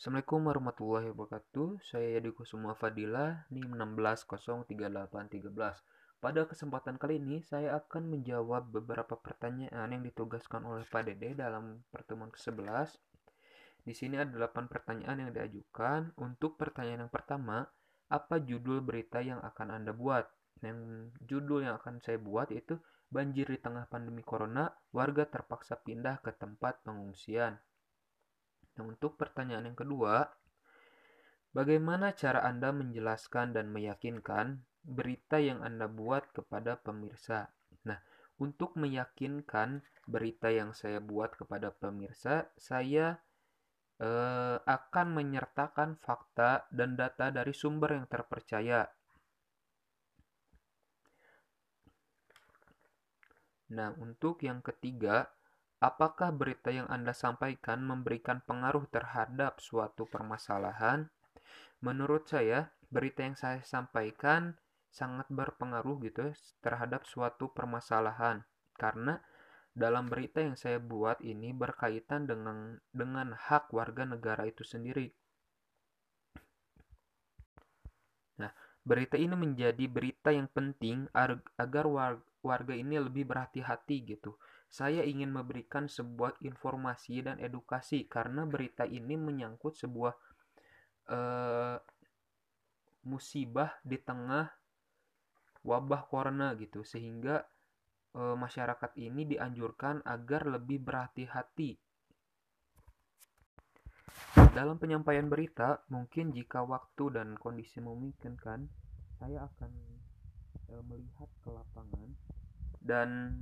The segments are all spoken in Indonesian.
Assalamualaikum warahmatullahi wabarakatuh. Saya Yadi Kusuma Fadila, NIM 16038313. Pada kesempatan kali ini, saya akan menjawab beberapa pertanyaan yang ditugaskan oleh Pak Dede dalam pertemuan ke-11. Di sini ada 8 pertanyaan yang diajukan. Untuk pertanyaan yang pertama, apa judul berita yang akan Anda buat? Yang judul yang akan saya buat itu banjir di tengah pandemi corona, warga terpaksa pindah ke tempat pengungsian. Nah, untuk pertanyaan yang kedua, bagaimana cara Anda menjelaskan dan meyakinkan berita yang Anda buat kepada pemirsa? Nah, untuk meyakinkan berita yang saya buat kepada pemirsa, saya eh, akan menyertakan fakta dan data dari sumber yang terpercaya. Nah, untuk yang ketiga, apakah berita yang Anda sampaikan memberikan pengaruh terhadap suatu permasalahan? Menurut saya, berita yang saya sampaikan sangat berpengaruh gitu ya terhadap suatu permasalahan karena dalam berita yang saya buat ini berkaitan dengan dengan hak warga negara itu sendiri. Nah, berita ini menjadi berita yang penting agar warga ini lebih berhati-hati gitu. Saya ingin memberikan sebuah informasi dan edukasi karena berita ini menyangkut sebuah uh, musibah di tengah wabah corona gitu. Sehingga uh, masyarakat ini dianjurkan agar lebih berhati-hati. Dalam penyampaian berita mungkin jika waktu dan kondisi memungkinkan saya akan uh, melihat ke lapangan dan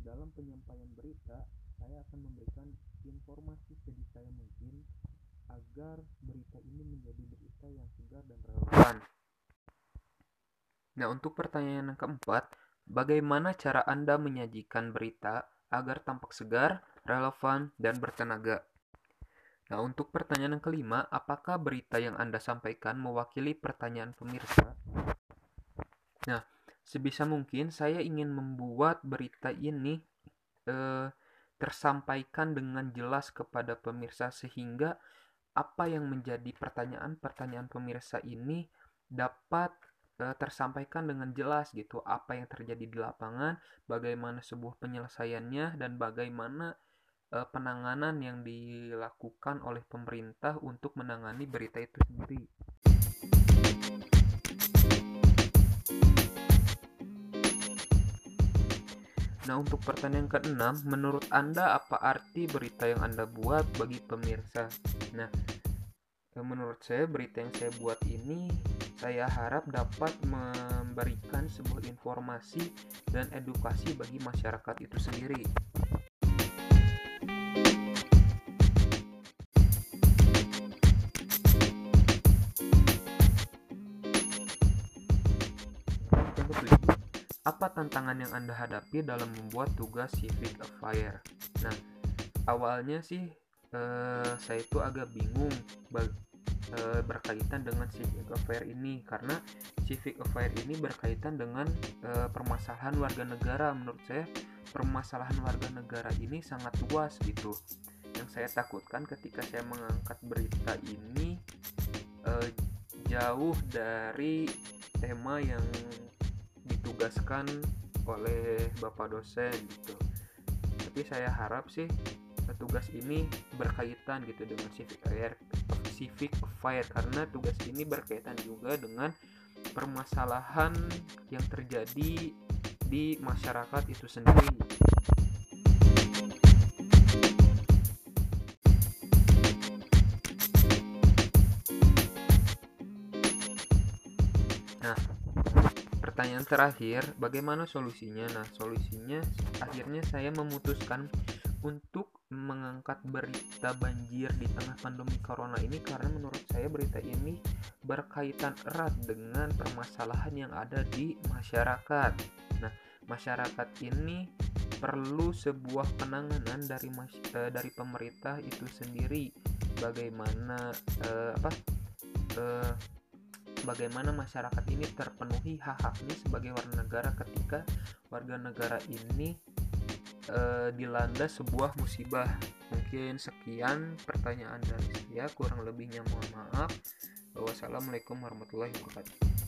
dalam penyampaian berita saya akan memberikan informasi sedetail mungkin agar berita ini menjadi berita yang segar dan relevan. Nah, untuk pertanyaan yang keempat, bagaimana cara Anda menyajikan berita agar tampak segar, relevan, dan bertenaga? Nah, untuk pertanyaan yang kelima, apakah berita yang Anda sampaikan mewakili pertanyaan pemirsa? Nah, sebisa mungkin saya ingin membuat berita ini eh, tersampaikan dengan jelas kepada pemirsa sehingga apa yang menjadi pertanyaan-pertanyaan pemirsa ini dapat eh, tersampaikan dengan jelas gitu apa yang terjadi di lapangan, bagaimana sebuah penyelesaiannya dan bagaimana eh, penanganan yang dilakukan oleh pemerintah untuk menangani berita itu sendiri. Nah, untuk pertanyaan keenam, menurut Anda apa arti berita yang Anda buat bagi pemirsa? Nah, eh, menurut saya berita yang saya buat ini saya harap dapat memberikan sebuah informasi dan edukasi bagi masyarakat itu sendiri. Apa tantangan yang Anda hadapi dalam membuat tugas civic affair? Nah, awalnya sih eh, saya itu agak bingung eh, berkaitan dengan civic affair ini karena civic affair ini berkaitan dengan eh, permasalahan warga negara. Menurut saya permasalahan warga negara ini sangat luas gitu. Yang saya takutkan ketika saya mengangkat berita ini eh, jauh dari tema yang ditugaskan oleh bapak dosen gitu. Tapi saya harap sih tugas ini berkaitan gitu dengan civic fire civic fire karena tugas ini berkaitan juga dengan permasalahan yang terjadi di masyarakat itu sendiri pertanyaan terakhir, bagaimana solusinya? Nah, solusinya akhirnya saya memutuskan untuk mengangkat berita banjir di tengah pandemi corona ini karena menurut saya berita ini berkaitan erat dengan permasalahan yang ada di masyarakat. Nah, masyarakat ini perlu sebuah penanganan dari mas uh, dari pemerintah itu sendiri. Bagaimana uh, apa uh, bagaimana masyarakat ini terpenuhi hak-haknya sebagai warga negara ketika warga negara ini uh, dilanda sebuah musibah. Mungkin sekian pertanyaan dari saya, kurang lebihnya mohon maaf. Wassalamualaikum warahmatullahi wabarakatuh.